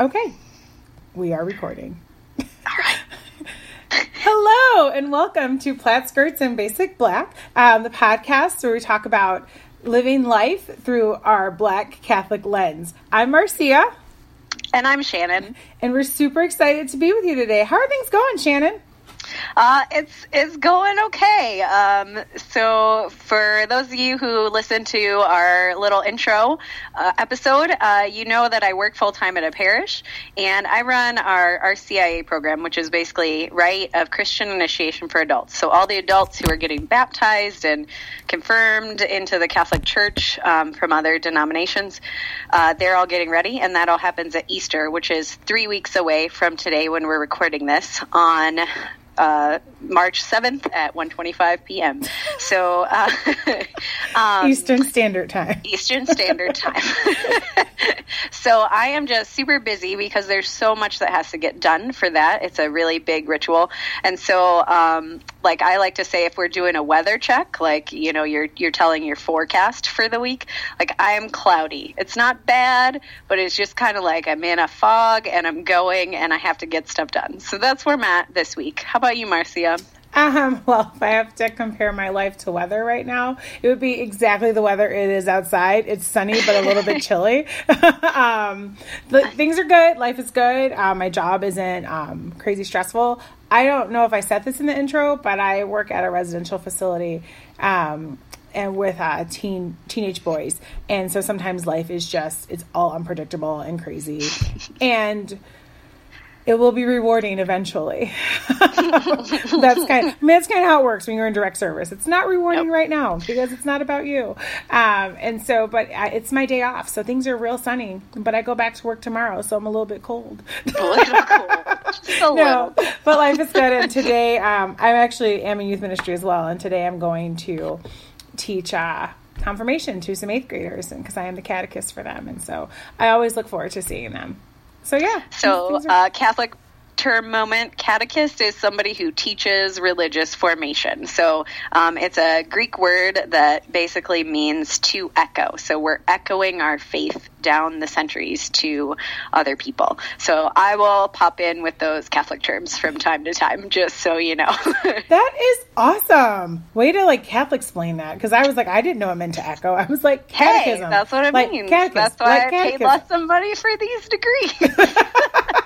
Okay, we are recording. All right. Hello, and welcome to Plaid Skirts and Basic Black, um, the podcast where we talk about living life through our Black Catholic lens. I'm Marcia. And I'm Shannon. And we're super excited to be with you today. How are things going, Shannon? Uh, it's it's going okay. Um, so for those of you who listen to our little intro uh, episode, uh, you know that I work full time at a parish, and I run our our CIA program, which is basically rite of Christian initiation for adults. So all the adults who are getting baptized and confirmed into the Catholic Church um, from other denominations, uh, they're all getting ready, and that all happens at Easter, which is three weeks away from today when we're recording this on uh, March 7th at 1:25 p.m. So uh, um, Eastern Standard Time. Eastern Standard Time. so I am just super busy because there's so much that has to get done for that. It's a really big ritual, and so um, like I like to say, if we're doing a weather check, like you know, you're you're telling your forecast for the week. Like I am cloudy. It's not bad, but it's just kind of like I'm in a fog and I'm going and I have to get stuff done. So that's where I'm at this week. How about you, Marcia? Um, well, if I have to compare my life to weather right now, it would be exactly the weather it is outside. It's sunny, but a little bit chilly. um, the, things are good. Life is good. Um, my job isn't um, crazy stressful. I don't know if I said this in the intro, but I work at a residential facility um, and with uh, teen teenage boys, and so sometimes life is just it's all unpredictable and crazy, and it will be rewarding eventually. that's kind. Of, I mean, that's kind of how it works when you're in direct service. It's not rewarding right now because it's not about you. Um, and so, but I, it's my day off, so things are real sunny. But I go back to work tomorrow, so I'm a little bit cold. a little cold. no, but life is good. And today, um, I actually am in youth ministry as well. And today, I'm going to teach. Uh, confirmation to some eighth graders and because I am the catechist for them and so I always look forward to seeing them. So yeah. So uh, Catholic term moment catechist is somebody who teaches religious formation. So um, it's a Greek word that basically means to echo. So we're echoing our faith down the centuries to other people. So I will pop in with those Catholic terms from time to time, just so you know. that is awesome. Way to like Catholic explain that because I was like, I didn't know it meant to echo. I was like, catechism. Hey, that's what it like, means. That's why like I paid lots of money for these degrees.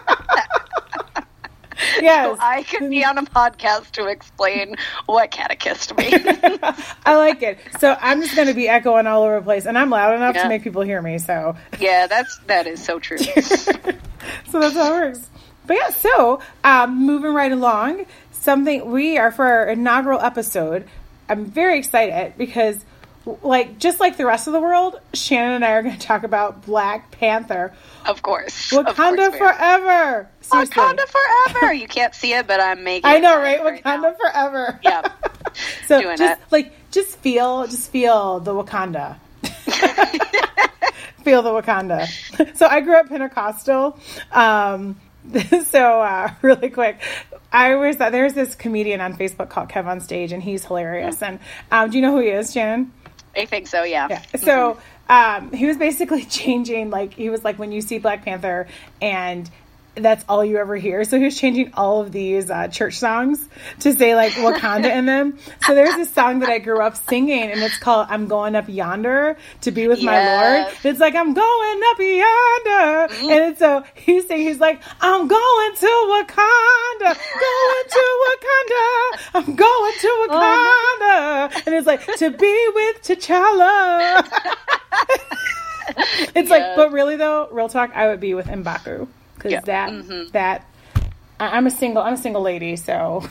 yes. So I could be on a podcast to explain what catechist means. I like it. So I'm just going to be echoing all over the place, and I'm loud enough yeah. to make people hear me. So yeah, that's that is so true. so that's how it works. But yeah, so um, moving right along, something we are for our inaugural episode. I'm very excited because like just like the rest of the world, Shannon and I are going to talk about Black Panther. Of course, Wakanda of course forever. Seriously. Wakanda forever. You can't see it, but I'm making. It. I know, right? Wakanda right forever. Yeah. so Doing just it. like just feel, just feel the Wakanda. feel the Wakanda. So I grew up Pentecostal. Um, so uh, really quick, I was there's this comedian on Facebook called Kev on Stage, and he's hilarious. And um, do you know who he is, Shannon? I think so, yeah. yeah. So um, he was basically changing, like, he was like, when you see Black Panther and that's all you ever hear. So he was changing all of these uh, church songs to say like Wakanda in them. So there's this song that I grew up singing, and it's called "I'm Going Up Yonder to Be with yes. My Lord." It's like I'm going up yonder, mm-hmm. and it's so he's saying he's like I'm going to Wakanda, going to Wakanda, I'm going to oh, Wakanda, oh, and it's like to be with T'Challa. it's yes. like, but really though, real talk, I would be with Mbaku because yeah. that mm-hmm. that I'm a single I'm a single lady, so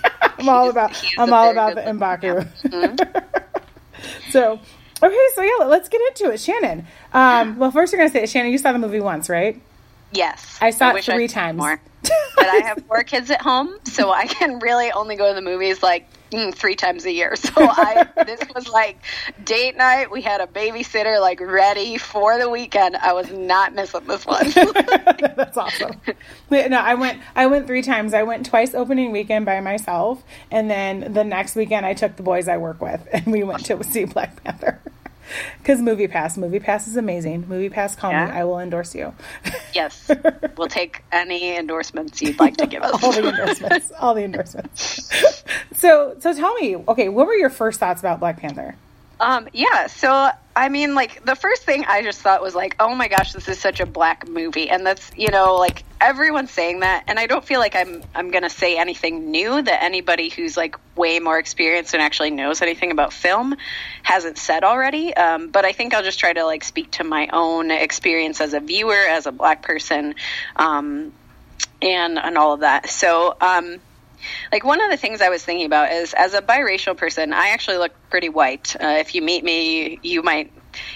I'm all about I'm all about the Mbaku. Mm-hmm. so okay, so yeah, let's get into it, Shannon. Um, well, first you're gonna say, Shannon, you saw the movie once, right? Yes, I saw I it three times. More. but I have four kids at home, so I can really only go to the movies like mm, three times a year. So I this was like date night. We had a babysitter like ready for the weekend. I was not missing this one. That's awesome. no, I went. I went three times. I went twice opening weekend by myself, and then the next weekend I took the boys I work with, and we went to see Black Panther. Because Movie Pass, Movie Pass is amazing. Movie Pass, call Yeah. me. I will endorse you. Yes, we'll take any endorsements you'd like to give us. all the endorsements. all the endorsements. so, so tell me, okay, what were your first thoughts about Black Panther? Um, yeah, so I mean, like the first thing I just thought was like, oh my gosh, this is such a black movie, and that's you know like everyone's saying that, and I don't feel like I'm I'm gonna say anything new that anybody who's like way more experienced and actually knows anything about film hasn't said already. Um, but I think I'll just try to like speak to my own experience as a viewer, as a black person, um, and and all of that. So. Um, like one of the things I was thinking about is as a biracial person, I actually look pretty white. Uh, if you meet me, you might,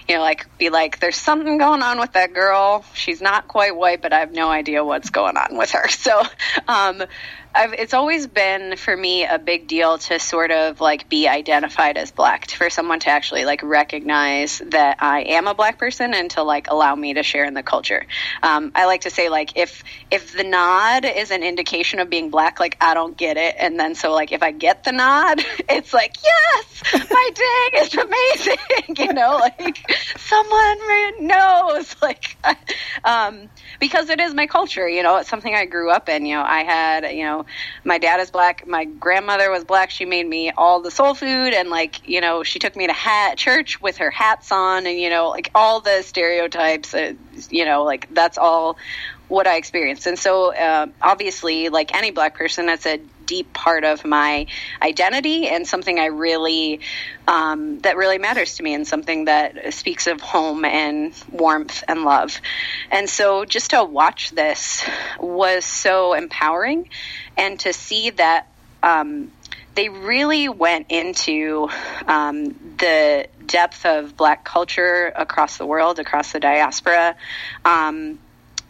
you know, like be like, "There's something going on with that girl. She's not quite white, but I have no idea what's going on with her." So, um, I've, it's always been for me a big deal to sort of like be identified as black for someone to actually like recognize that I am a black person and to like allow me to share in the culture. Um, I like to say like if if the nod is an indication of being black, like I don't get it, and then so like if I get the nod, it's like yes, my day is amazing, you know, like someone knows, like um, because it is my culture, you know, it's something I grew up in. You know, I had you know my dad is black, my grandmother was black. She made me all the soul food, and like you know, she took me to hat church with her hats on, and you know, like all the stereotypes. Uh, you know, like that's all what I experienced. And so, uh, obviously, like any black person, that's a deep part of my identity and something I really, um, that really matters to me and something that speaks of home and warmth and love. And so, just to watch this was so empowering and to see that. Um, they really went into um, the depth of black culture across the world, across the diaspora. Um,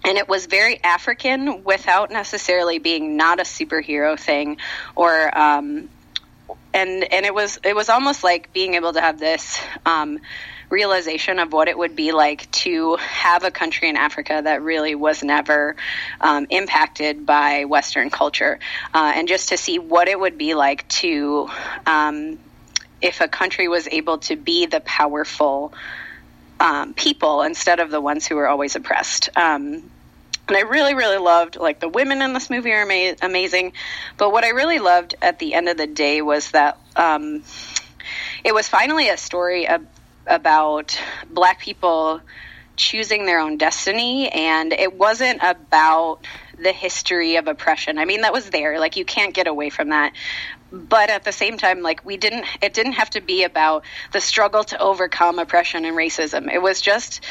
and it was very African without necessarily being not a superhero thing or um, and and it was it was almost like being able to have this um, realization of what it would be like to have a country in Africa that really was never um, impacted by Western culture, uh, and just to see what it would be like to um, if a country was able to be the powerful um, people instead of the ones who were always oppressed. Um, and I really, really loved like the women in this movie are ama- amazing, but what I really loved at the end of the day was that um, it was finally a story ab- about black people choosing their own destiny, and it wasn't about the history of oppression. I mean, that was there; like you can't get away from that but at the same time like we didn't it didn't have to be about the struggle to overcome oppression and racism. It was just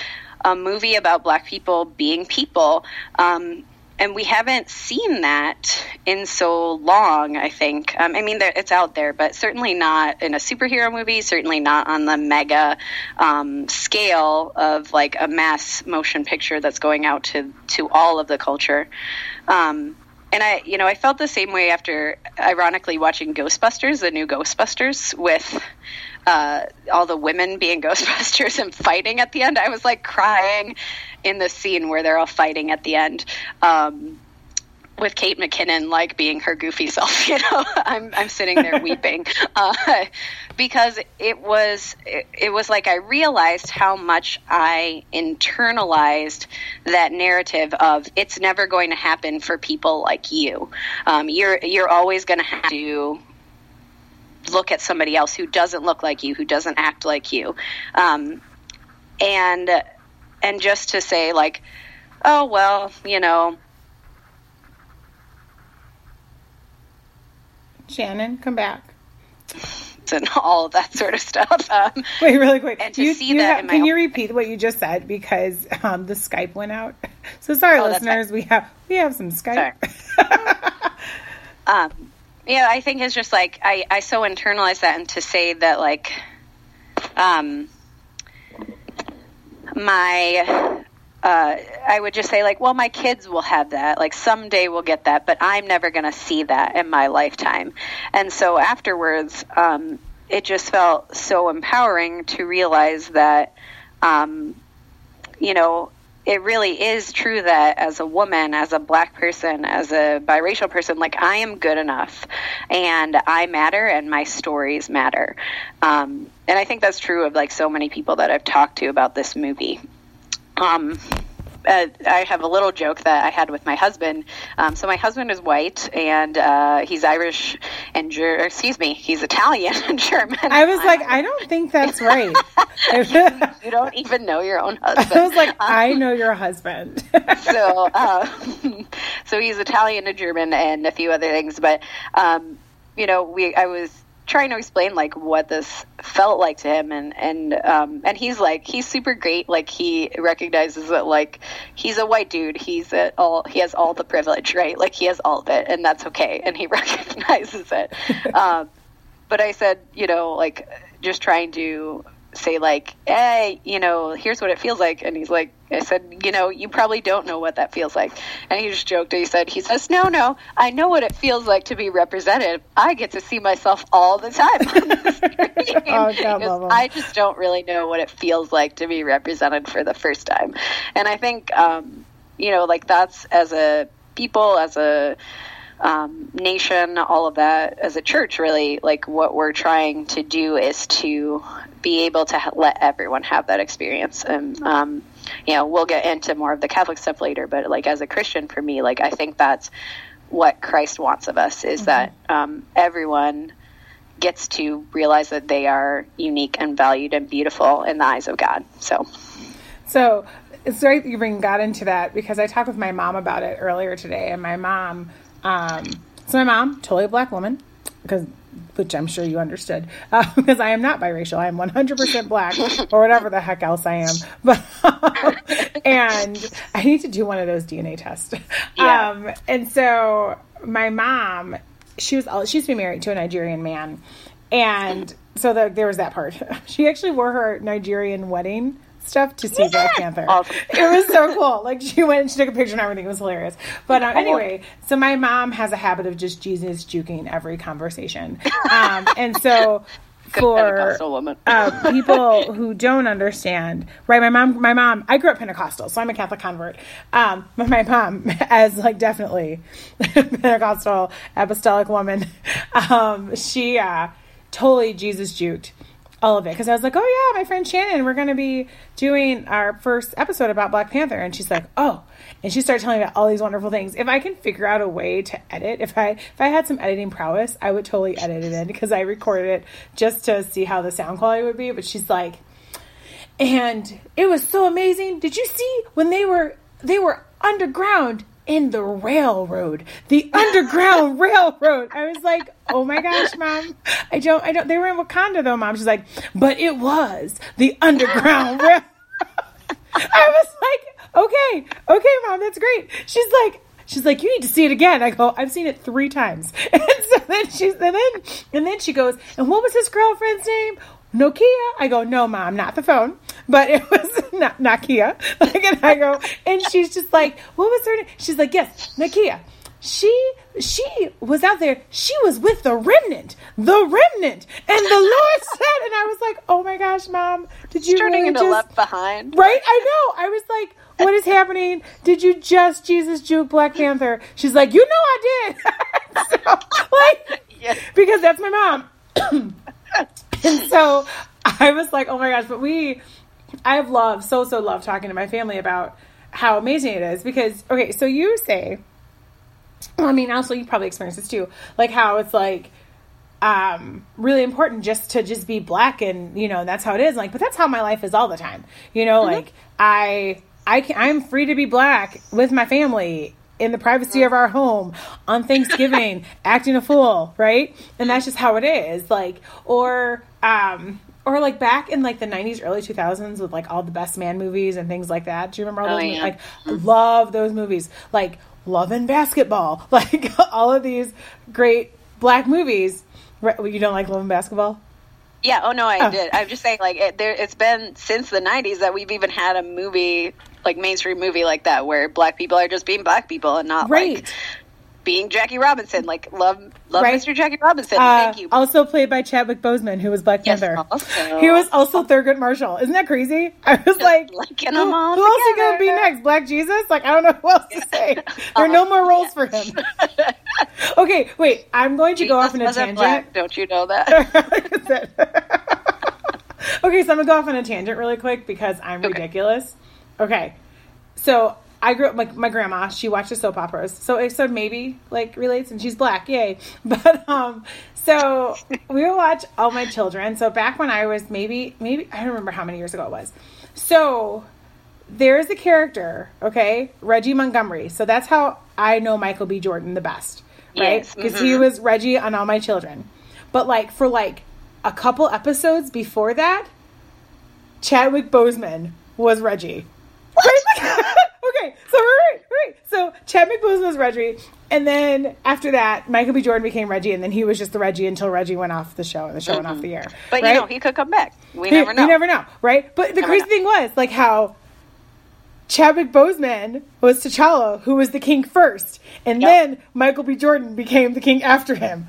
a movie about black people being people. Um, and we haven't seen that in so long i think. Um, i mean it's out there but certainly not in a superhero movie certainly not on the mega um, scale of like a mass motion picture that's going out to to all of the culture. Um, and I, you know, I felt the same way after, ironically, watching Ghostbusters, the new Ghostbusters, with uh, all the women being Ghostbusters and fighting at the end. I was like crying in the scene where they're all fighting at the end. Um, with Kate McKinnon like being her goofy self, you know, I'm I'm sitting there weeping. Uh, because it was it, it, was like I realized how much I internalized that narrative of it's never going to happen for people like you. Um, you're you're always going to have to look at somebody else who doesn't look like you, who doesn't act like you, um, and and just to say like, oh well, you know Shannon, come back. And all of that sort of stuff. Um, Wait, really quick. And to you, see you that, ha- can you repeat what you just said because um, the Skype went out? So sorry, Oh, listeners. We have we have some Skype. um, yeah, I think it's just like I, I so internalized that, and to say that like, um, my uh, I would just say like, well, my kids will have that. Like someday we'll get that, but I'm never going to see that in my lifetime. And so afterwards, um, it just felt so empowering to realize that, um, you know, it really is true that as a woman, as a black person, as a biracial person, like I am good enough and I matter and my stories matter. Um, and I think that's true of like so many people that I've talked to about this movie. Um, uh, I have a little joke that I had with my husband. Um, so my husband is white and uh, he's Irish and Ger- excuse me, he's Italian and German. I was like, I don't think that's right. you don't even know your own husband. I was like, I know your husband. so, uh, so he's Italian and German and a few other things, but um, you know, we I was trying to explain like what this felt like to him and and um and he's like he's super great. Like he recognizes that like he's a white dude. He's at all he has all the privilege right? Like he has all of it and that's okay and he recognizes it. Um but i said you know like just trying to say like, "Hey, you know, here's what it feels like," and he's like, "I said, you know, you probably don't know what that feels like," and he just joked. And he said, "He says, no, no, I know what it feels like to be represented. I get to see myself all the time on the screen. oh, I just don't really know what it feels like to be represented for the first time." And I think, um, you know, like that's as a people, as a um, nation, all of that as a church, really, like what we're trying to do is to be able to ha- let everyone have that experience. And, um, you know, we'll get into more of the Catholic stuff later, but like as a Christian, for me, like I think that's what Christ wants of us is mm-hmm. that um, everyone gets to realize that they are unique and valued and beautiful in the eyes of God. So, so it's great that you bring God into that because I talked with my mom about it earlier today, and my mom, um, so my mom, totally a black woman, because which I'm sure you understood, uh, because I am not biracial. I am 100% black or whatever the heck else I am. But and I need to do one of those DNA tests. Yeah. Um, and so my mom, she was she used to be married to a Nigerian man, and so the, there was that part. She actually wore her Nigerian wedding stuff to see yeah. Black Panther. Awesome. It was so cool. Like she went and she took a picture and everything it was hilarious. But uh, anyway, so my mom has a habit of just Jesus juking every conversation, um, and so. For uh, people who don't understand, right? My mom, my mom, I grew up Pentecostal, so I'm a Catholic convert. Um, but my mom, as like definitely Pentecostal apostolic woman, um, she uh, totally Jesus juked all of it because I was like, oh yeah, my friend Shannon, we're going to be doing our first episode about Black Panther, and she's like, oh, and she started telling me about all these wonderful things. If I can figure out a way to edit, if I if I had some editing prowess, I would totally edit it in because I recorded it just to see how the sound quality would be. But she's like, and it was so amazing. Did you see when they were they were underground in the railroad, the underground railroad. I was like, oh my gosh, mom. I don't, I don't, they were in Wakanda though, mom. She's like, but it was the underground rail. I was like, okay, okay, mom, that's great. She's like, she's like, you need to see it again. I go, I've seen it three times. And so then she's, and then, and then she goes, and what was his girlfriend's name? Nokia? I go, no, mom, not the phone, but it was not Nokia. Like, and I go, and she's just like, what was her name? She's like, yes, Nokia. She she was out there. She was with the remnant, the remnant, and the Lord said, and I was like, oh my gosh, mom, did you turning really into just... left behind? Right? I know. I was like, what is happening? Did you just Jesus juke Black Panther? She's like, you know I did. so, like, yes. because that's my mom. and so I was like, oh my gosh, but we, I have loved, so, so love talking to my family about how amazing it is because, okay, so you say, well, I mean, also you probably experienced this too, like how it's like, um really important just to just be black and you know that's how it is like but that's how my life is all the time you know mm-hmm. like i i can i'm free to be black with my family in the privacy of our home on Thanksgiving, acting a fool, right? And that's just how it is. Like, or, um, or like back in like the 90s early 2000s with like all the best man movies and things like that do you remember all oh, those yeah. like love those movies like love and basketball like all of these great black movies you don't like love and basketball yeah. Oh no, I oh. did. I'm just saying, like, it, there, it's been since the '90s that we've even had a movie, like mainstream movie like that, where black people are just being black people and not right. like being Jackie Robinson. Like, love, love right. Mr. Jackie Robinson. Uh, Thank you. Also played by Chadwick Boseman, who was Black yes, Panther. Also. He was also Thurgood Marshall. Isn't that crazy? I was just like, who, who else is going to be next? Black Jesus? Like, I don't know who else to say. There are no more roles for him. okay, wait. I'm going to Jesus go off in a tangent. Black. Don't you know that? okay, so I'm gonna go off on a tangent really quick because I'm Okay. ridiculous. Okay, so I grew up like my grandma. She watches soap operas, so so maybe like relates, and she's black, yay. But um, so we would watch All My Children. So back when I was maybe maybe I don't remember how many years ago it was. So there's a character, okay, Reggie Montgomery. So that's how I know Michael B. Jordan the best, right? Yes, Because he was Reggie on All My Children. But like for like a couple episodes before that, Chadwick Boseman was Reggie. Okay, so right, right. So Chadwick Boseman was Reggie, and then after that, Michael B. Jordan became Reggie, and then he was just the Reggie until Reggie went off the show, and the show went off the air. But right? you know, he could come back. We You- never know. You never know, right? But the Never crazy know. thing was, like, how Chadwick Boseman was T'Challa, who was the king first, and Yep. then Michael B. Jordan became the king after him.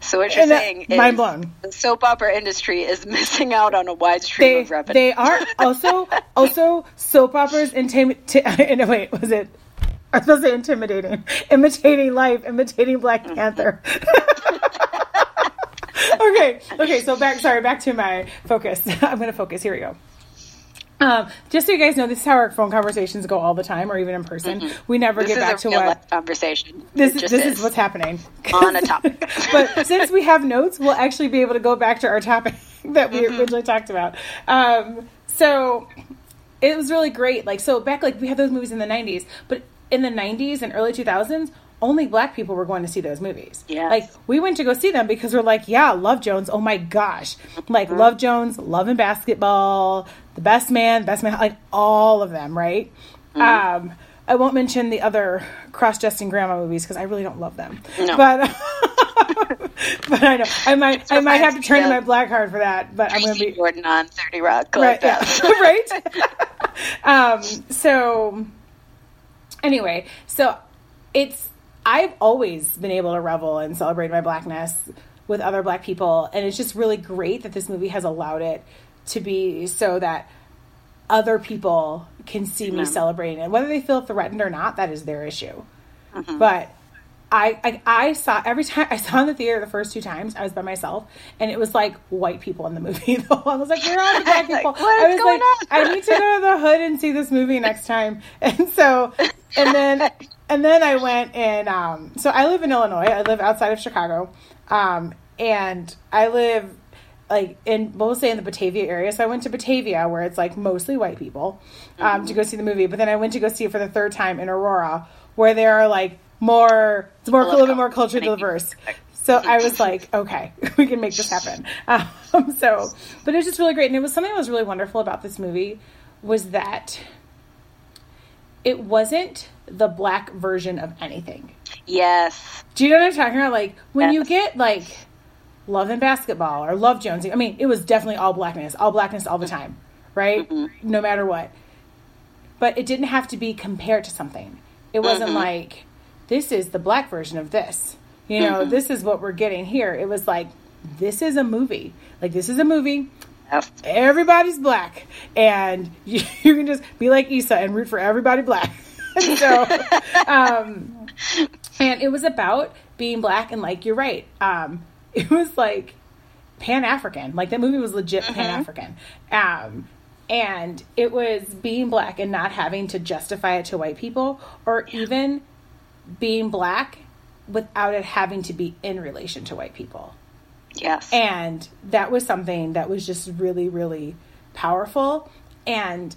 So what you're And uh, saying is mind blown. the soap opera industry is missing out on a wide stream They of revenue. they are also also soap operas intimidating. No, wait, was it? I was supposed to say intimidating, imitating life, imitating Black mm-hmm. Panther. okay, okay. So back. Sorry, back to my focus. I'm going to focus. Here we go. Um, just so you guys know, this is how our phone conversations go all the time, or even in person. We never Mm-hmm. this get is back to what conversation. this is this is. what's happening On a topic. but since we have notes, we'll actually be able to go back to our topic that we Mm-hmm. originally talked about. Um, so it was really great. Like so back like we had those movies in the '90s, but in the '90s and early 2000s. Only black people were going to see those movies. Yeah. Like we went to go see them because we're like, yeah, Love Jones. Oh my gosh, like Mm-hmm. Love Jones, Love and Basketball, The Best Man, Best Man, like all of them, right? Mm-hmm. Um, I won't mention the other cross-dressing grandma movies because I really don't love them. No. But but I know I might I might have to turn in my black card for that. But I'm going to be Jordan on Thirty Rock, right, yeah. right. um, so anyway, so it's I've always been able to revel and celebrate my blackness with other black people, and it's just really great that this movie has allowed it to be so that other people can see me celebrating it, whether they feel threatened or not. That is their issue. Mm-hmm. But I, I I saw every time I saw in the theater the first two times I was by myself and it was like white people in the movie though I was like where are the black Like, people what I was going like on? I need to go to the hood and see this movie next time and so and then and then I went and um so I live in Illinois I live outside of Chicago um and I live like in say in the Batavia area. So I went to Batavia where it's like mostly white people um, to go see the movie. But then I went to go see it for the third time in Aurora where there are like more it's more a little bit more culturally diverse. So I was like, okay, we can make this happen. Um, so, but it was just really great, and it was something that was really wonderful about this movie was that it wasn't the black version of anything. Yes. Do you know what I'm talking about? Like when you get like Love and Basketball or Love Jonesy. I mean, it was definitely all blackness, all blackness all the time, right? Mm-hmm. No matter what. But it didn't have to be compared to something. It wasn't Mm-hmm. like this is the black version of this. You know, Mm-hmm. this is what we're getting here. It was like this is a movie. Like this is a movie Yes. everybody's black and you, you can just be like Issa and root for everybody black. And so, um, and it was about being black and like you're right. Um, it was like Pan African. Like that movie was legit Pan African. Um, and it was being black and not having to justify it to white people or even being black without it having to be in relation to white people. Yes. And that was something that was just really, really powerful. And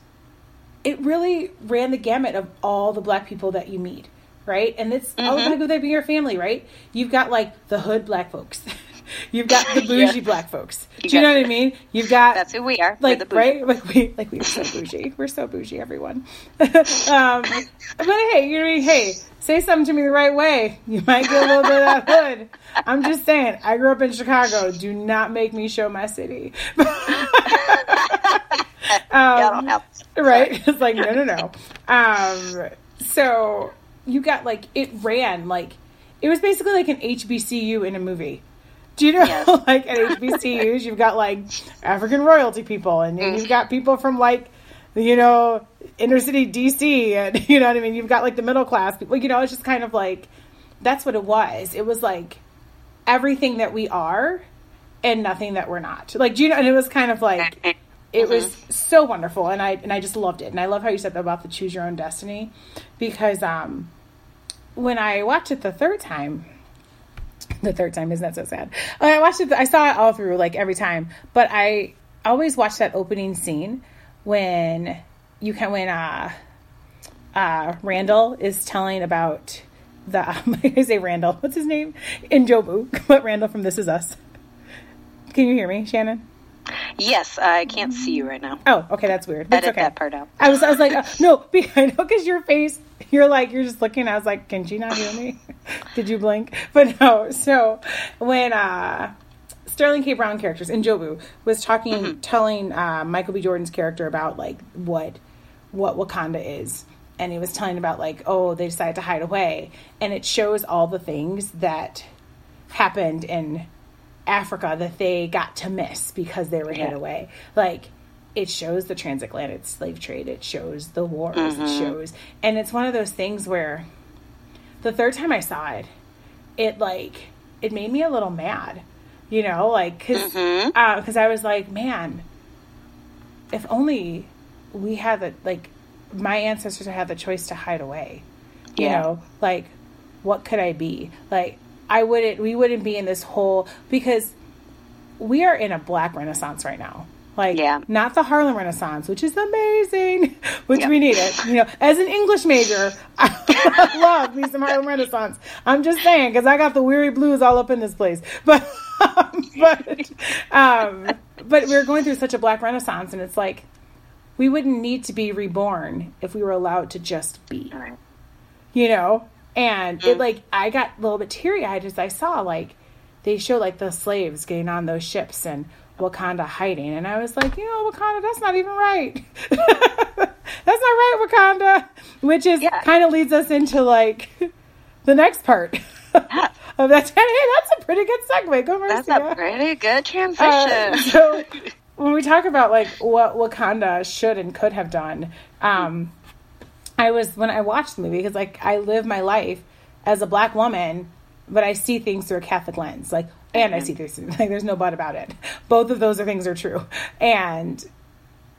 it really ran the gamut of all the black people that you meet, right? And it's all the black people that be your family, right? You've got like the hood black folks. You've got the bougie Yeah. black folks. Do you know what I mean? You've got That's who we are. Like the right like we like we're so bougie we're so bougie everyone um but hey you know hey say something to me the right way you might get a little bit of that hood i'm just saying i grew up in chicago do not make me show my city yeah, I don't um, have right? It's like no no no. Um so you got like it ran like it was basically like an hbcu in a movie. Do you know Yes. like at hbcus you've got like african royalty people and then you've got people from like you know inner city dc and you know what i mean? You've got like the middle class people you know it's just kind of like that's what it was. It was like everything that we are and nothing that we're not. Like do you know and it was kind of like it was so wonderful, and I and I just loved it. And I love how you said that about the choose your own destiny, because um, when I watched it the third time, the third time isn't that so sad? I watched it. I saw it all through, like every time. But I always watch that opening scene when you can when uh, uh, Randall is telling about the. I say Randall. What's his name? N'Jobu, but Randall from This Is Us. Can you hear me, Shannon? Yes, I can't see you right now. Oh, okay, that's weird. That's Edit okay. that part out. I was, I was like, uh, no, I know because your face, you're like, you're just looking. I was like, can she not hear me? Did you blink? But no. So when uh, Sterling K. Brown characters N'Jobu was talking, telling uh, Michael B. Jordan's character about like what what Wakanda is, and he was telling about like, oh, they decided to hide away, and it shows all the things that happened in Africa that they got to miss because they were hid away. Like it shows the transatlantic slave trade, it shows the wars, it mm-hmm. shows, and it's one of those things where the third time I saw it, it like it made me a little mad, you know, like because because mm-hmm. uh, I was like, man, if only we had the like my ancestors had the choice to hide away, you Yeah. know, like what could I be like? I wouldn't. We wouldn't be in this whole because we are in a black renaissance right now. Like, Yeah. not the Harlem Renaissance, which is amazing, which we need it. You know, as an English major, I love me some Harlem Renaissance. I'm just saying because I got the weary blues all up in this place. But, but, um, but we're going through such a black renaissance, and it's like we wouldn't need to be reborn if we were allowed to just be you know and it like i got a little bit teary-eyed as i saw like they show like the slaves getting on those ships and wakanda hiding. And i was like you know wakanda that's not even right. That's not right wakanda. Which is Yeah. kind of leads us into like the next part of that. Hey that's a pretty good segue. Go That's Marcia. a pretty good Uh, transition. so when we talk about like what Wakanda should and could have done, um, I was when I watched the movie because like I live my life as a black woman, but I see things through a Catholic lens, like and I see things like there's no but about it. Both of those are things are true, and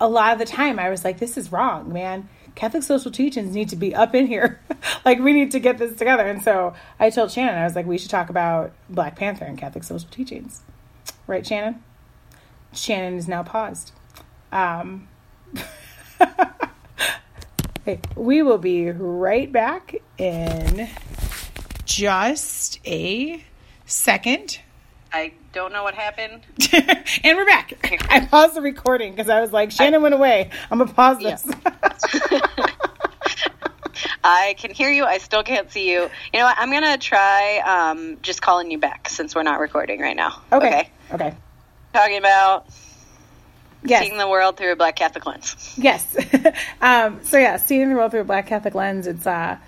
a lot of the time I was like, this is wrong, man. Catholic social teachings need to be up in here. like we need to get this together. And so I told Shannon, I was like, we should talk about Black Panther and Catholic social teachings. Right, Shannon? Shannon is now paused. Um, okay, we will be right back in just a second. I don't know what happened. and we're back. I paused the recording because I was like, Shannon went away. I'm gonna pause this. I can hear you. I still can't see you. You know what? I'm gonna try um, just calling you back since we're not recording right now. okay. Okay. Talking about Yes. seeing the world through a Black Catholic lens. Yes. um, so yeah, seeing the world through a black Catholic lens, it's uh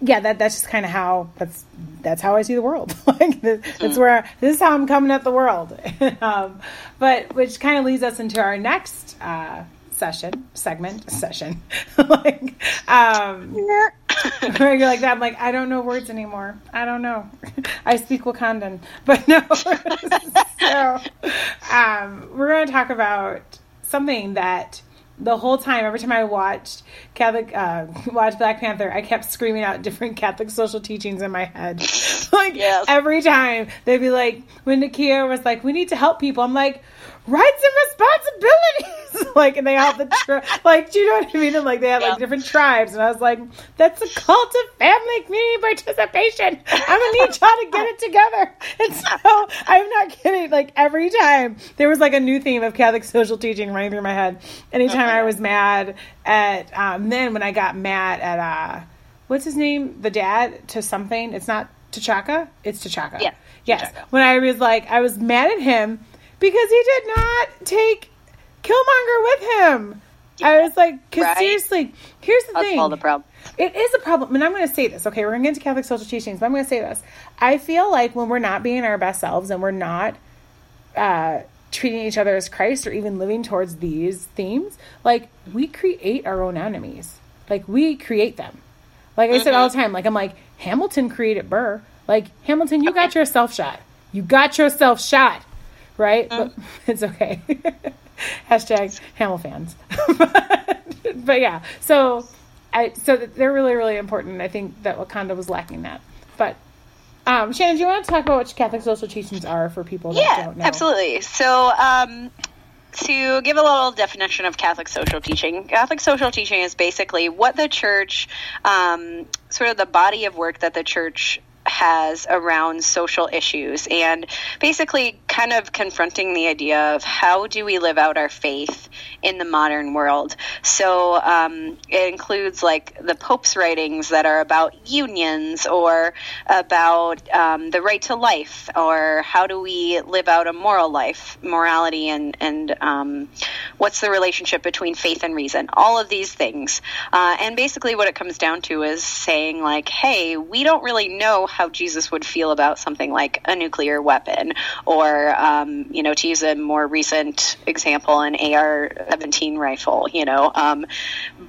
yeah, that that's just kind of how that's that's how I see the world. like this, that's where this is how I'm coming at the world. um, but which kind of leads us into our next uh, session segment session. like um, where you're like that. I'm like I don't know words anymore. I don't know. I speak Wakandan, but no. so um, we're going to talk about something that the whole time, every time I watched Catholic, uh, watched Black Panther, I kept screaming out different Catholic social teachings in my head. like Yes. every time they'd be like, when Nakia was like, "We need to help people," I'm like, rights and responsibilities. like, and they all the tri- like, do you know what I mean? And like they had like Yeah. different tribes, and I was like, that's a cult of family community participation. I'm gonna need y'all to get it together. And so I'm not kidding. Like every time there was like a new theme of Catholic social teaching running through my head. Anytime I was mad at um, then when I got mad at uh, what's his name, the dad to something. It's not T'Chaka. It's T'Chaka. Yeah, Yes. T'Chaka. When I was like, I was mad at him because he did not take Killmonger with him. I was like, 'cause Right. seriously, here's the That's thing. all the problem. It is a problem, and I'm going to say this. Okay, we're going to get into Catholic social teachings, but I'm going to say this. I feel like when we're not being our best selves and we're not uh, treating each other as Christ or even living towards these themes, like we create our own enemies. Like we create them. Like I said all the time. Like I'm like Hamilton created Burr. Like Hamilton, you got yourself shot. You got yourself shot, right? But it's okay. Hashtag Hamill fans. but, but yeah, so I so they're really really important. I think that Wakanda was lacking that. But um, Shannon, do you want to talk about what Catholic social teachings are for people that yeah, don't know? absolutely. So, um, to give a little definition of Catholic social teaching, Catholic social teaching is basically what the church, um, sort of the body of work that the church has around social issues and basically kind of confronting the idea of how do we live out our faith in the modern world. So um, it includes like the Pope's writings that are about unions or about um, the right to life or how do we live out a moral life, morality, and, and um, what's the relationship between faith and reason. All of these things. Uh, and basically, what it comes down to is saying, like, hey, we don't really know how Jesus would feel about something like a nuclear weapon or, um, you know, to use a more recent example, an AR 17 rifle, you know. Um,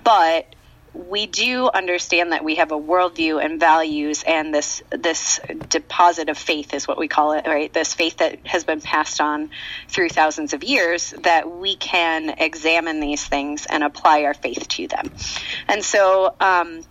but we do understand that we have a worldview and values and this this deposit of faith is what we call it right this faith that has been passed on through thousands of years that we can examine these things and apply our faith to them and so um,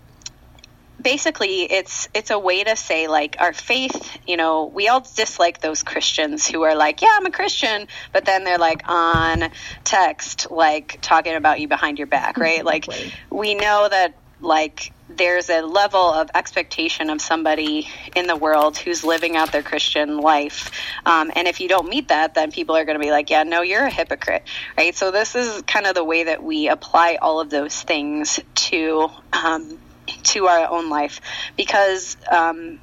basically it's it's a way to say like our faith you know we all dislike those christians who are like yeah i'm a christian but then they're like on text like talking about you behind your back right like we know that like there's a level of expectation of somebody in the world who's living out their Christian life. Um, and if you don't meet that, then people are going to be like, yeah, no, you're a hypocrite, right? So this is kind of the way that we apply all of those things to um, to our own life. Because um,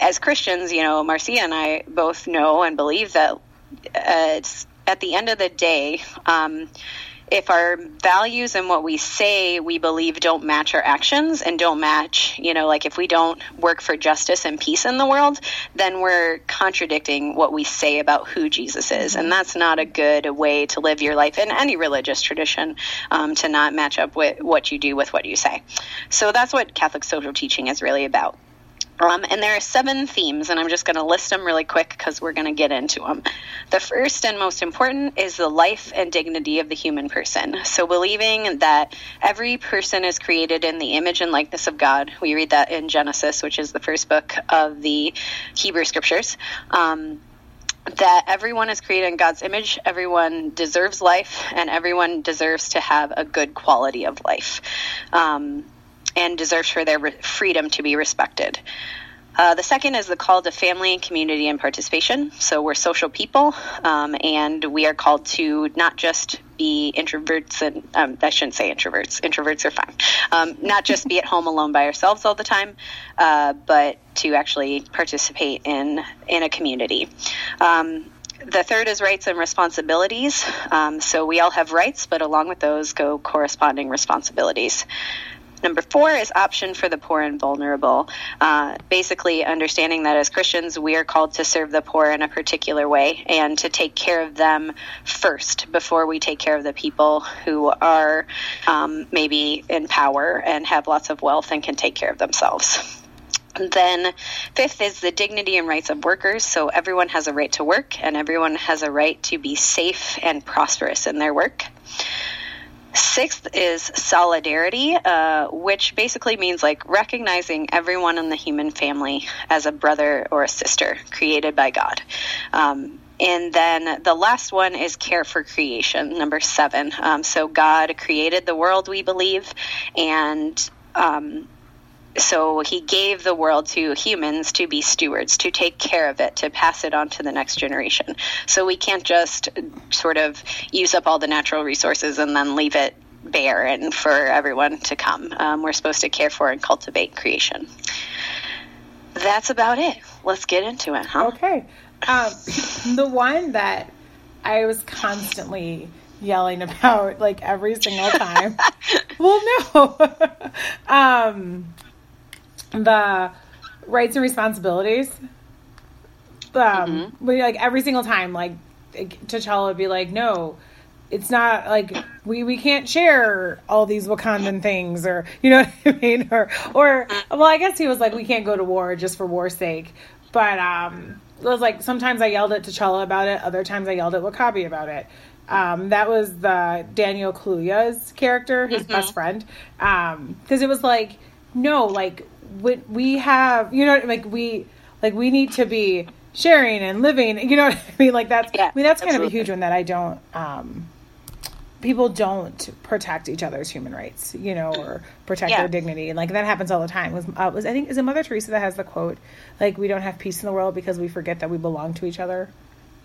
as Christians, you know, Marcia and I both know and believe that uh, it's at the end of the day, um, if our values and what we say we believe don't match our actions and don't match, you know, like if we don't work for justice and peace in the world, then we're contradicting what we say about who Jesus is. And that's not a good way to live your life in any religious tradition um, to not match up with what you do with what you say. So that's what Catholic social teaching is really about. Um, and there are seven themes, and I'm just going to list them really quick because we're going to get into them. The first and most important is the life and dignity of the human person. So, believing that every person is created in the image and likeness of God. We read that in Genesis, which is the first book of the Hebrew Scriptures. Um, that everyone is created in God's image, everyone deserves life, and everyone deserves to have a good quality of life. Um, and deserves for their re- freedom to be respected. Uh, the second is the call to family, community, and participation. So we're social people, um, and we are called to not just be introverts, and um, I shouldn't say introverts. Introverts are fine. Um, not just be at home alone by ourselves all the time, uh, but to actually participate in in a community. Um, the third is rights and responsibilities. Um, so we all have rights, but along with those go corresponding responsibilities. Number four is option for the poor and vulnerable. Uh, basically, understanding that as Christians, we are called to serve the poor in a particular way and to take care of them first before we take care of the people who are um, maybe in power and have lots of wealth and can take care of themselves. Then, fifth is the dignity and rights of workers. So, everyone has a right to work and everyone has a right to be safe and prosperous in their work. Sixth is solidarity, uh, which basically means like recognizing everyone in the human family as a brother or a sister created by God. Um, and then the last one is care for creation, number seven. Um, so God created the world, we believe, and um, so he gave the world to humans to be stewards, to take care of it, to pass it on to the next generation. So we can't just sort of use up all the natural resources and then leave it bare and for everyone to come. Um, we're supposed to care for and cultivate creation. That's about it. Let's get into it, huh? Okay. Um, the one that I was constantly yelling about, like every single time. well, no. um, the rights and responsibilities. Um, mm-hmm. we like every single time, like T'Challa would be like, "No, it's not like we we can't share all these Wakandan things, or you know what I mean, or or well, I guess he was like, we can't go to war just for war's sake, but um, it was like sometimes I yelled at T'Challa about it, other times I yelled at W'Kabi about it, Um, that was the Daniel Kaluuya's character, his Mm-hmm. best friend. Because it was like, no, like we, we have, you know, like we like we need to be sharing and living. You know what I mean? Like that's, Yeah, I mean, that's kind of a huge one that I don't. Um, people don't protect each other's human rights, you know, or protect Yeah. their dignity. And like that happens all the time. Was, uh, was I think is it Mother Teresa that has the quote like we don't have peace in the world because we forget that we belong to each other.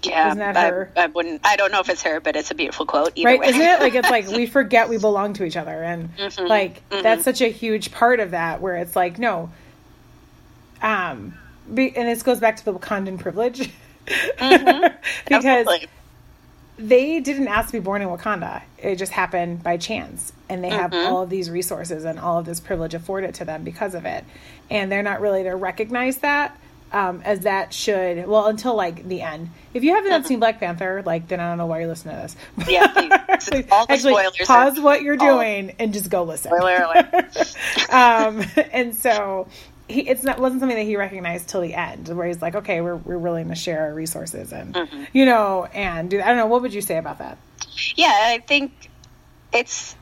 Yeah, Isn't that I, her? I wouldn't. I don't know if it's her, but it's a beautiful quote. Right way. isn't it like it's like we forget we belong to each other and Mm-hmm. like that's such a huge part of that where it's like no um be, and this goes back to the wakandan privilege because Absolutely. they didn't ask to be born in wakanda it just happened by chance and they have Mm-hmm. all of these resources and all of this privilege afforded to them because of it and they're not really to recognize that um, as that should well until like the end if you haven't Mm-hmm. seen black panther like then i don't know why you're listening to this Yeah, please. All the Actually, spoilers pause what you're all- doing and just go listen. Spoiler alert. um, and so he, it's not wasn't something that he recognized till the end, where he's like, okay, we're we're willing to share our resources and Mm-hmm. you know and do. I don't know. What would you say about that? yeah, I think it's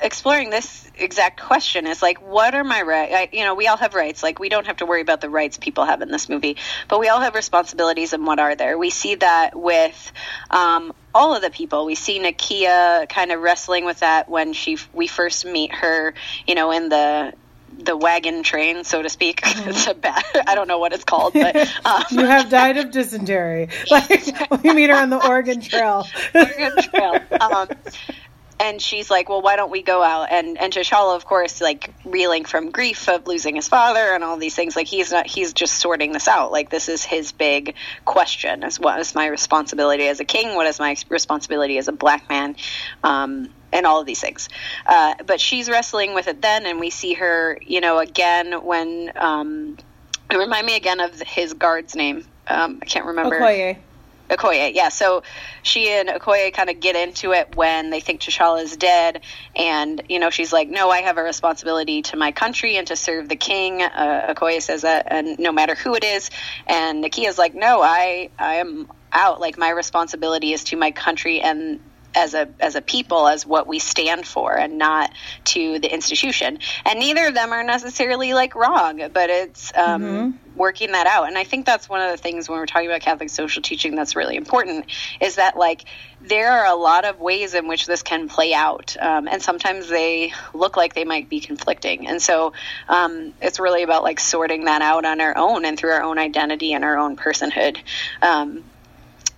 exploring this exact question is like what are my rights you know we all have rights like we don't have to worry about the rights people have in this movie but we all have responsibilities and what are there we see that with um, all of the people we see nakia kind of wrestling with that when she we first meet her you know in the the wagon train so to speak it's a bad i don't know what it's called but um, You have died of dysentery. Like we meet her on the Oregon Trail. Oregon Trail. Um, and she's like, "Well, why don't we go out?" And and T'Challa, of course, like reeling from grief of losing his father and all these things. Like he's not. He's just sorting this out. Like this is his big question: is what is my responsibility as a king? What is my responsibility as a black man? Um, and all of these things. Uh, but she's wrestling with it then, and we see her, you know, again when. Um, remind me again of his guard's name. Um, I can't remember. Okoye. Okoye, yeah. So she and Okoye kind of get into it when they think T'Challa is dead, and you know she's like, "No, I have a responsibility to my country and to serve the king." Uh, Okoye says that, and no matter who it is, and Nakia's like, "No, I I am out. Like my responsibility is to my country and." As a as a people, as what we stand for, and not to the institution, and neither of them are necessarily like wrong, but it's um, working that out. And I think that's one of the things when we're talking about Catholic social teaching that's really important is that like there are a lot of ways in which this can play out, um, and sometimes they look like they might be conflicting. And so um, it's really about like sorting that out on our own and through our own identity and our own personhood.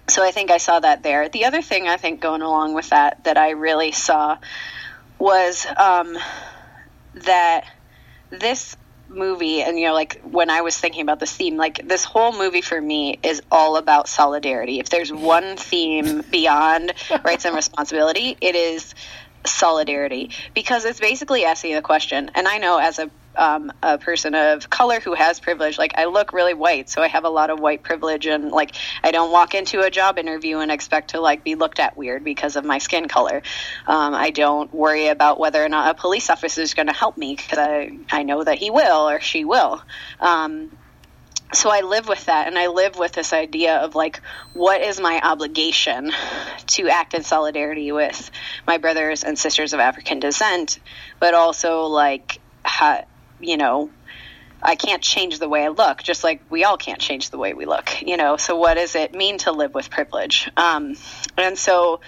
So I think I saw that there. The other thing I think going along with that that I really saw was um, that this movie and you know like when i was thinking about this theme like this whole movie for me is all about solidarity if there's one theme beyond rights and responsibility it is solidarity because it's basically asking the question and i know as a um, a person of color who has privilege. Like i look really white so i have a lot of white privilege and like i don't walk into a job interview and expect to like be looked at weird because of my skin color. Um, i don't worry about whether or not a police officer is going to help me because I, I know that he will or she will. Um, so I live with that and I live with this idea of like what is my obligation to act in solidarity with my brothers and sisters of African descent but also like how, you know I can't change the way I look just like we all can't change the way we look you know. So what does it mean to live with privilege? Um, and so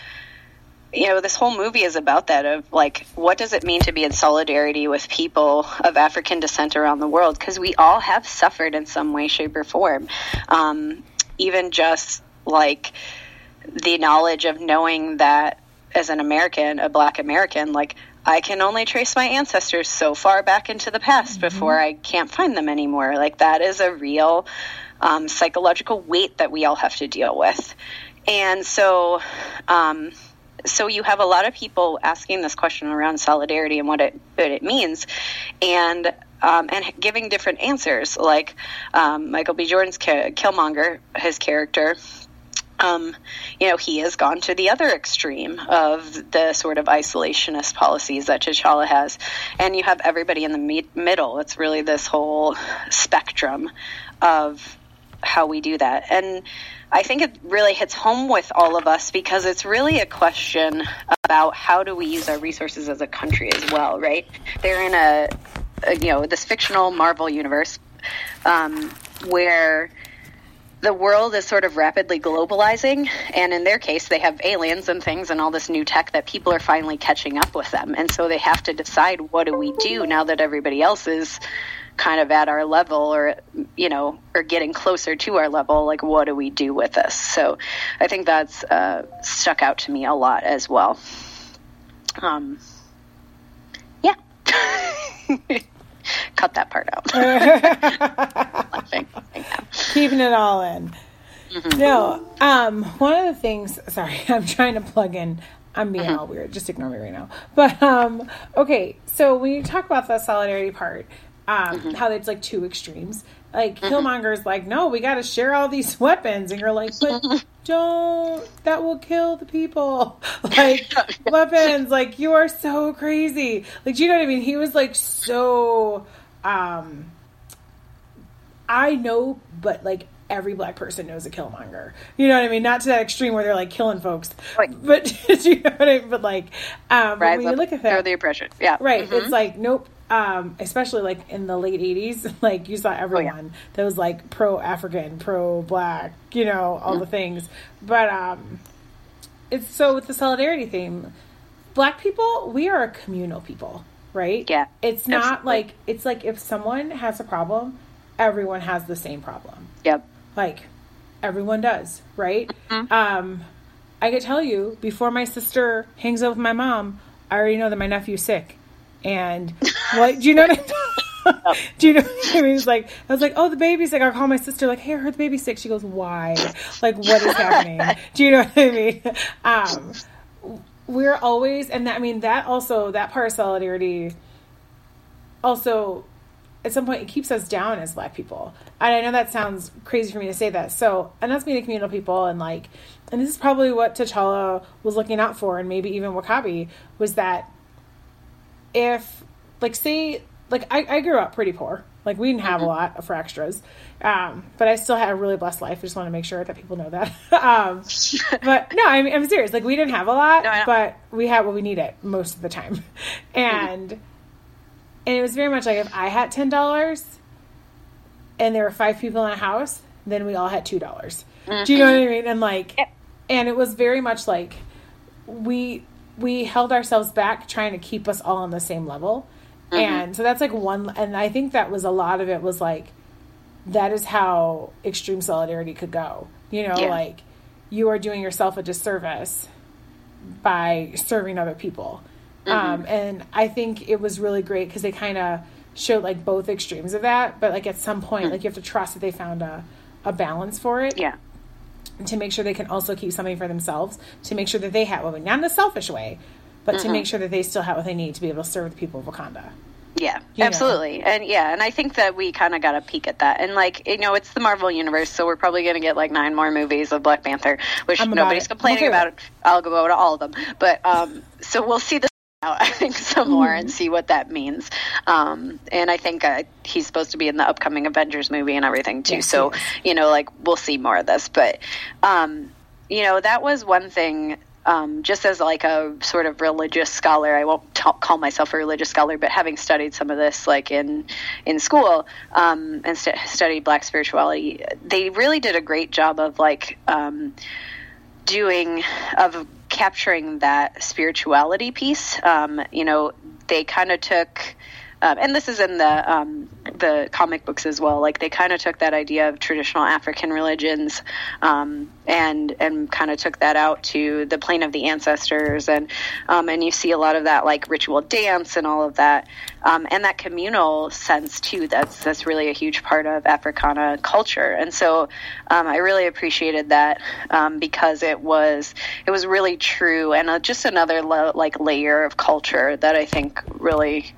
you know this whole movie is about that of like what does it mean to be in solidarity with people of african descent around the world? Because we all have suffered in some way shape or form. Um, even just like the knowledge of knowing that as an american a black american like i can only trace my ancestors so far back into the past before i can't find them anymore like that is a real um, psychological weight that we all have to deal with and so um, so you have a lot of people asking this question around solidarity and what it what it means, and um, and giving different answers. Like um, Michael B. Jordan's ca- Killmonger, his character. Um, you know, he has gone to the other extreme of the sort of isolationist policies that T'Challa has, and you have everybody in the me- middle. It's really this whole spectrum of how we do that. And I think it really hits home with all of us because it's really a question about how do we use our resources as a country as well, right? They're in a, a you know this fictional Marvel universe um, where the world is sort of rapidly globalizing and in their case they have aliens and things and all this new tech that people are finally catching up with them. And so they have to decide what do we do now that everybody else is kind of at our level or you know or getting closer to our level? Like what do we do with this? So i think that's uh, stuck out to me a lot as well. Um, yeah cut that part out keeping it all in mm-hmm. no um, one of the things sorry i'm trying to plug in I'm being mm-hmm. all weird. Just ignore me right now. But um, okay, so when you talk about the solidarity part, um, mm-hmm. how it's like two extremes. Like mm-hmm. Killmonger's like, no, we got to share all these weapons, and you're like, but don't. That will kill the people. Like weapons. Like you are so crazy. Like do you know what I mean? He was like so. um I know, but like every black person knows a Killmonger. You know what I mean? Not to that extreme where they're like killing folks, right. but you know what I mean? But like, um, when you look at that, the oppression, yeah, right. Mm-hmm. It's like nope um, especially like in the late 80s like you saw everyone oh, yeah. that was like pro african pro black you know all the things. But um it's so with the solidarity theme black people we are a communal people right? Yeah it's not Absolutely. like it's like if someone has a problem everyone has the same problem. Yep. Like everyone does right? Mm-hmm. um i could tell you before my sister hangs out with my mom i already know that my nephew's sick and what do you know? do you know what I mean? It's like I was like, oh, the baby's sick. I'll call my sister, like, hey, I heard the baby's sick. She goes, why? Like, what is happening? do you know what I mean? Um, we're always, and that, I mean that also that part of solidarity. Also, at some point, it keeps us down as Black people. And I know that sounds crazy for me to say that. So, and that's being a communal people, and like, and this is probably what T'Challa was looking out for, and maybe even W'Kabi was that if like say like I, I grew up pretty poor. Like we didn't have a mm-hmm. lot for extras. Um, but i still had a really blessed life. I just want to make sure that people know that. Um, but no I mean, i'm serious. Like we didn't have a lot no, but we had what we needed most of the time. And mm-hmm. and it was very much like if i had ten dollars and there were five people in a house then we all had two dollars. Mm-hmm. do you know what i mean? And like yep. and it was very much like we we held ourselves back trying to keep us all on the same level. Mm-hmm. And so that's like one and I think that was a lot of it was like that is how extreme solidarity could go. You know, yeah. like you are doing yourself a disservice by serving other people. Mm-hmm. Um, and I think it was really great because they kind of showed like both extremes of that. But like at some point, mm-hmm. like you have to trust that they found a, a balance for it. Yeah to make sure they can also keep something for themselves, to make sure that they have what not in a selfish way, but mm-hmm. to make sure that they still have what they need to be able to serve the people of Wakanda. Yeah, you absolutely. Know. And yeah, and I think that we kind of got a peek at that. And like, you know, it's the Marvel universe, so we're probably going to get like nine more movies of Black Panther, which nobody's complaining okay about. It. I'll go to all of them. But um so we'll see this out, I think, some more and mm-hmm. see what that means. Um, and I think uh, he's supposed to be in the upcoming Avengers movie and everything too. Yes, so, you know, like we'll see more of this. But, um, you know, that was one thing. Um, just as like a sort of religious scholar, I won't t- call myself a religious scholar, but having studied some of this like in in school um, and st- studied Black spirituality, they really did a great job of like um, doing of capturing that spirituality piece. Um, you know, they kind of took, um, and this is in the um, the comic books as well. Like they kind of took that idea of traditional African religions um, and and kind of took that out to the plane of the ancestors, and um, and you see a lot of that like ritual dance and all of that, um, and that communal sense too. That's that's really a huge part of Africana culture, and so um, I really appreciated that um, because it was it was really true and uh, just another lo- like layer of culture that I think really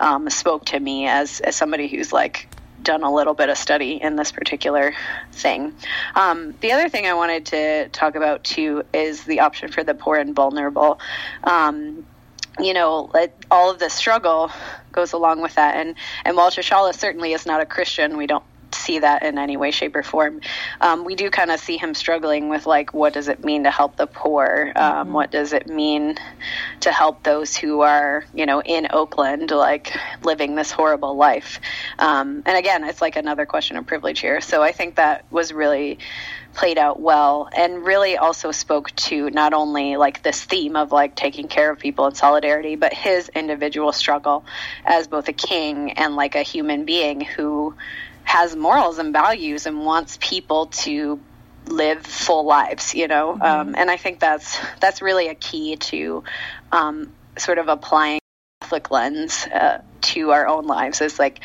um, spoke to me as as somebody who's like done a little bit of study in this particular thing. Um, the other thing I wanted to talk about too is the option for the poor and vulnerable. Um, you know, all of the struggle goes along with that. And and while T'Challa certainly is not a Christian, we don't see that in any way, shape, or form. Um, we do kind of see him struggling with like, what does it mean to help the poor? Um, mm-hmm. What does it mean to help those who are, you know, in Oakland, like living this horrible life? Um, and again, it's like another question of privilege here. So I think that was really played out well and really also spoke to not only like this theme of like taking care of people in solidarity but his individual struggle as both a king and like a human being who has morals and values and wants people to live full lives you know mm-hmm. um, and i think that's that's really a key to um, sort of applying catholic lens uh, to our own lives is like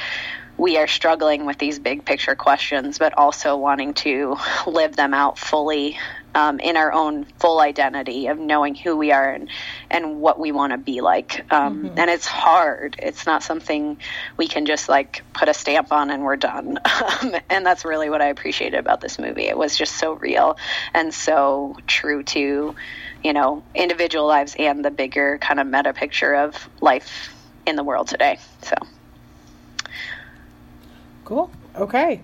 we are struggling with these big picture questions, but also wanting to live them out fully um, in our own full identity of knowing who we are and, and what we want to be like. Um, mm-hmm. And it's hard. It's not something we can just like put a stamp on and we're done. Um, and that's really what I appreciated about this movie. It was just so real and so true to, you know, individual lives and the bigger kind of meta picture of life in the world today. So. Cool. Okay.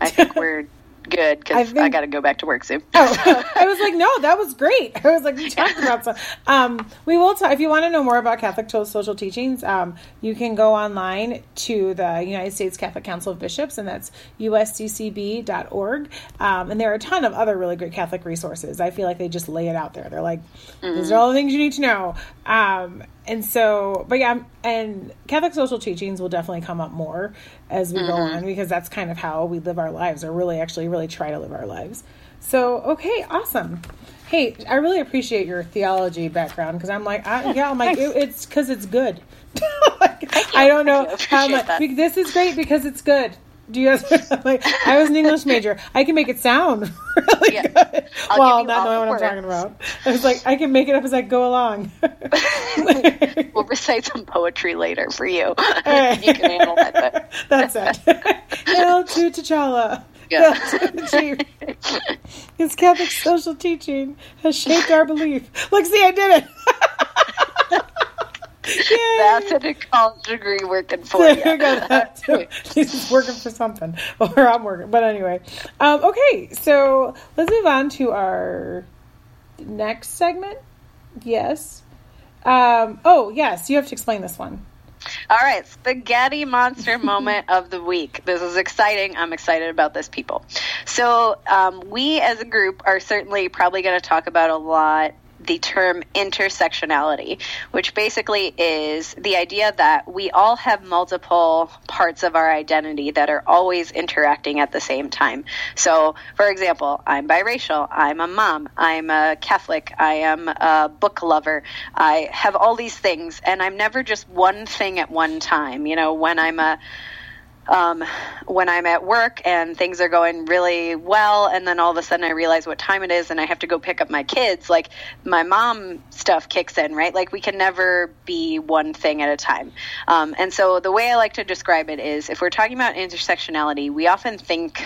I think we're good because I got to go back to work soon. oh, I was like, no, that was great. I was like, we talked about some. Um, we will talk. If you want to know more about Catholic social teachings, um, you can go online to the United States Catholic Council of Bishops, and that's usccb.org. Um, and there are a ton of other really great Catholic resources. I feel like they just lay it out there. They're like, mm-hmm. these are all the things you need to know. Um, and so, but yeah, and Catholic social teachings will definitely come up more as we mm-hmm. go on because that's kind of how we live our lives, or really, actually, really try to live our lives. So, okay, awesome. Hey, I really appreciate your theology background because I'm like, I, yeah, I'm like, it, it's because it's good. like, I don't know how much. This is great because it's good. Do you guys like? I was an English major. I can make it sound really yeah. good. I'll well, not knowing what. I'm talking about. I was like, I can make it up as I go along. we'll recite some poetry later for you. Right. you can handle that. That's it. Hail to T'Challa. Yeah. His Catholic social teaching has shaped our belief. Look, see, I did it. That's a college degree working for you. He's working for something, or I'm working. But anyway, um, okay. So let's move on to our next segment. Yes. Um, oh, yes. You have to explain this one. All right, spaghetti monster moment of the week. This is exciting. I'm excited about this, people. So, um, we as a group are certainly probably going to talk about a lot the term intersectionality, which basically is the idea that we all have multiple parts of our identity that are always interacting at the same time. So, for example, I'm biracial, I'm a mom, I'm a Catholic, I am a book lover, I have all these things, and I'm never just one thing at one time. You know, when I'm a um, when I'm at work and things are going really well, and then all of a sudden I realize what time it is and I have to go pick up my kids, like my mom stuff kicks in, right? Like we can never be one thing at a time. Um, and so the way I like to describe it is if we're talking about intersectionality, we often think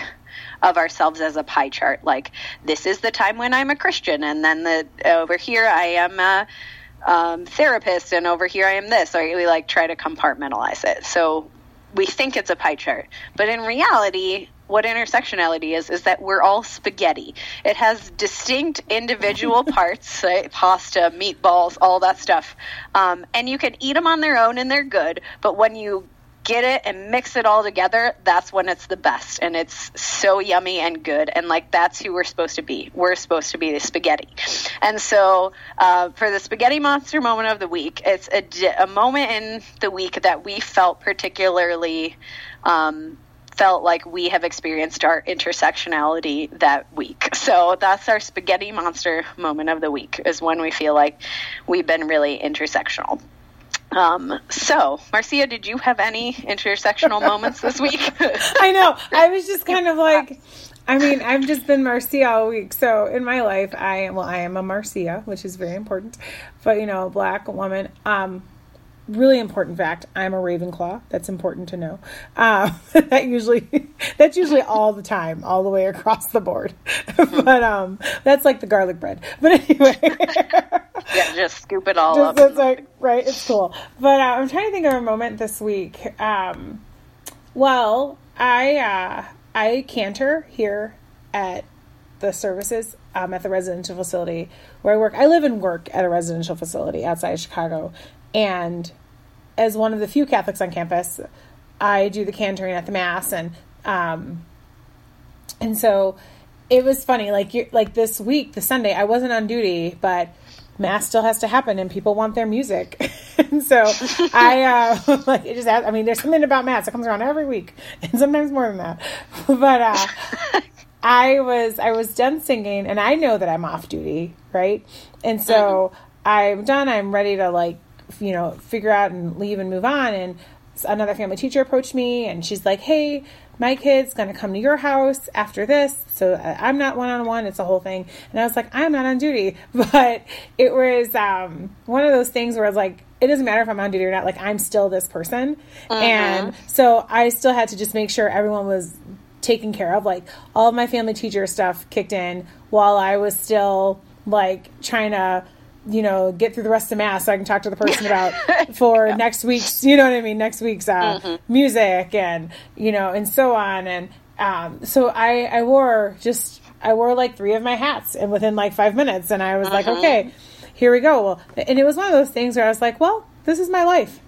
of ourselves as a pie chart. Like this is the time when I'm a Christian, and then the over here I am a um, therapist, and over here I am this. Or we like try to compartmentalize it. So we think it's a pie chart, but in reality, what intersectionality is is that we're all spaghetti. It has distinct individual parts, like pasta, meatballs, all that stuff, um, and you can eat them on their own and they're good. But when you get it and mix it all together, that's when it's the best. And it's so yummy and good. And like, that's who we're supposed to be. We're supposed to be the spaghetti. And so, uh, for the spaghetti monster moment of the week, it's a, a moment in the week that we felt particularly, um, felt like we have experienced our intersectionality that week. So that's our spaghetti monster moment of the week is when we feel like we've been really intersectional. Um, so, Marcia, did you have any intersectional moments this week? I know. I was just kind of like, I mean, I've just been Marcia all week. So in my life, I well, I am a Marcia, which is very important. But you know, a black woman. Um, really important fact i'm a ravenclaw. That's important to know. Uh, that usually that's usually all the time all the way across the board. But um that's like the garlic bread. But anyway. Yeah just scoop it all just, up. it's like right it's cool. But uh, i'm trying to think of a moment this week. Um well i uh I cantor here at the services um, at the residential facility where I work. I live and work at a residential facility outside of Chicago, and as one of the few Catholics on campus, I do the cantoring at the mass, and um, and so it was funny. Like you, like this week, the Sunday, I wasn't on duty, but mass still has to happen, and people want their music, and so I uh, like it just. I mean, there's something about mass that comes around every week, and sometimes more than that, but. uh I was I was done singing and I know that I'm off duty, right? And so mm-hmm. I'm done. I'm ready to like you know figure out and leave and move on. And another family teacher approached me and she's like, "Hey, my kid's going to come to your house after this. So uh, I'm not one on one. It's a whole thing." And I was like, "I'm not on duty," but it was um, one of those things where I was like. It doesn't matter if I'm on duty or not. Like I'm still this person, uh-huh. and so I still had to just make sure everyone was taken care of. Like all of my family teacher stuff kicked in while I was still like trying to you know get through the rest of mass so i can talk to the person about for yeah. next week's you know what i mean next week's uh, mm-hmm. music and you know and so on and um, so i i wore just i wore like three of my hats and within like five minutes and i was like mm-hmm. okay here we go well and it was one of those things where i was like well this is my life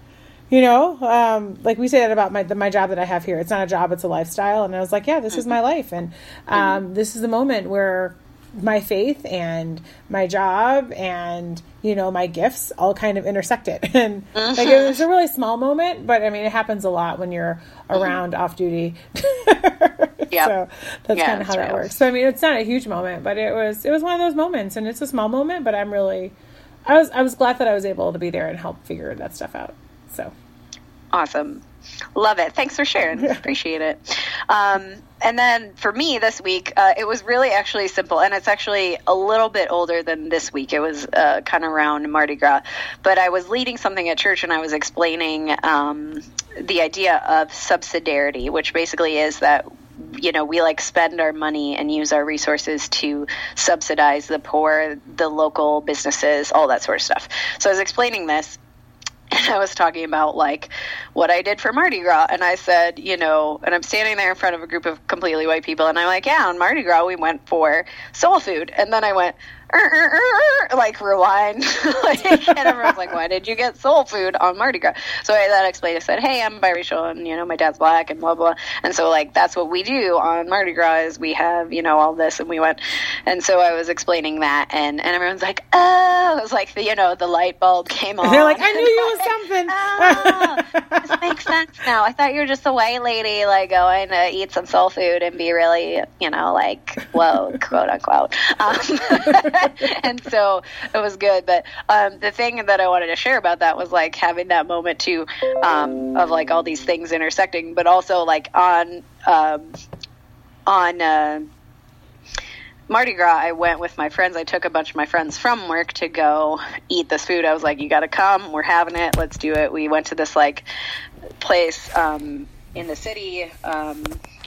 you know um, like we say that about my the, my job that i have here it's not a job it's a lifestyle and i was like yeah this mm-hmm. is my life and um, mm-hmm. this is the moment where my faith and my job and you know my gifts all kind of intersected and mm-hmm. like it was a really small moment but i mean it happens a lot when you're mm-hmm. around off duty yeah so that's yeah, kind of how that works so i mean it's not a huge moment but it was it was one of those moments and it's a small moment but i'm really i was i was glad that i was able to be there and help figure that stuff out so awesome. Love it. Thanks for sharing. Appreciate it. Um, and then for me this week, uh, it was really actually simple, and it's actually a little bit older than this week. It was uh, kind of around Mardi Gras, but I was leading something at church, and I was explaining um, the idea of subsidiarity, which basically is that you know we like spend our money and use our resources to subsidize the poor, the local businesses, all that sort of stuff. So I was explaining this I was talking about like what I did for Mardi Gras, and I said, you know, and I'm standing there in front of a group of completely white people, and I'm like, yeah, on Mardi Gras we went for soul food, and then I went, like rewind, like, and everyone's like, why did you get soul food on Mardi Gras? So I then explained, I said, hey, I'm biracial, and you know, my dad's black, and blah blah, and so like that's what we do on Mardi Gras is we have you know all this, and we went, and so I was explaining that, and and everyone's like, oh, it was like the you know the light bulb came on. They're like, I knew you was something. oh, this makes sense now. I thought you were just a white lady like going to eat some soul food and be really you know like whoa quote unquote. Um, and so it was good. But um, the thing that I wanted to share about that was like having that moment too um, of like all these things intersecting, but also like on um, on. Uh, Mardi Gras, I went with my friends. I took a bunch of my friends from work to go eat this food. I was like, "You got to come. We're having it. Let's do it." We went to this like place um, in the city. Um,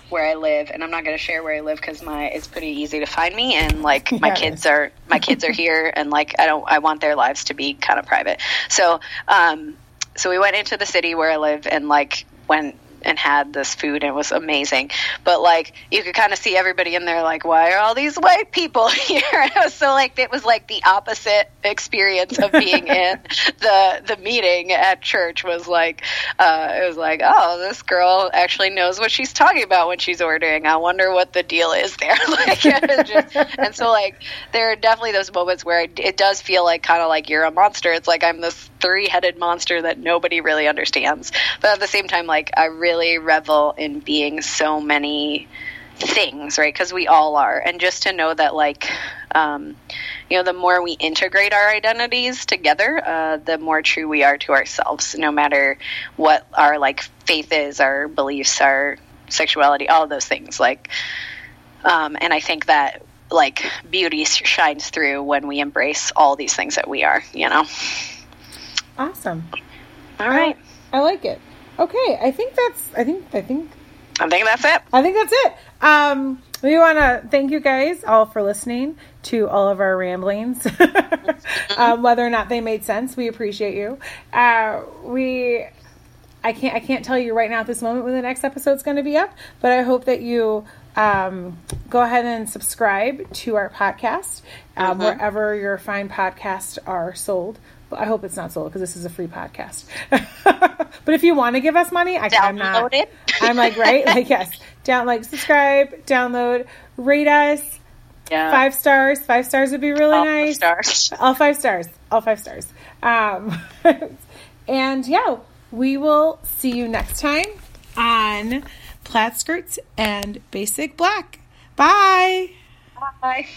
where I live, and I'm not going to share where I live because my it's pretty easy to find me, and like my kids are my kids are here, and like I don't I want their lives to be kind of private. So um, so we went into the city where I live, and like went and had this food and it was amazing. But like you could kind of see everybody in there like, why are all these white people here? And it was so like it was like the opposite experience of being in the the meeting at church was like uh, it was like, oh, this girl actually knows what she's talking about when she's ordering. I wonder what the deal is there. like just, and so like there are definitely those moments where it, it does feel like kind of like you're a monster. It's like I'm this three headed monster that nobody really understands. But at the same time, like I really revel in being so many things, right? Because we all are. And just to know that, like, um, you know, the more we integrate our identities together, uh, the more true we are to ourselves, no matter what our, like, faith is, our beliefs, our sexuality, all of those things. Like, um, and I think that, like, beauty shines through when we embrace all these things that we are, you know? Awesome. All right. I, I like it. Okay, I think that's. I think. I think. I think that's it. I think that's it. Um, we want to thank you guys all for listening to all of our ramblings, um, whether or not they made sense. We appreciate you. Uh, we I can't I can't tell you right now at this moment when the next episode's going to be up, but I hope that you um, go ahead and subscribe to our podcast um, wherever your fine podcasts are sold. I hope it's not sold because this is a free podcast. but if you want to give us money, I, I'm not. I'm like right, like yes, down like subscribe, download, rate us Yeah. five stars. Five stars would be really All nice. stars. All five stars. All five stars. Um, and yeah, we will see you next time on plaid skirts and basic black. Bye. Bye.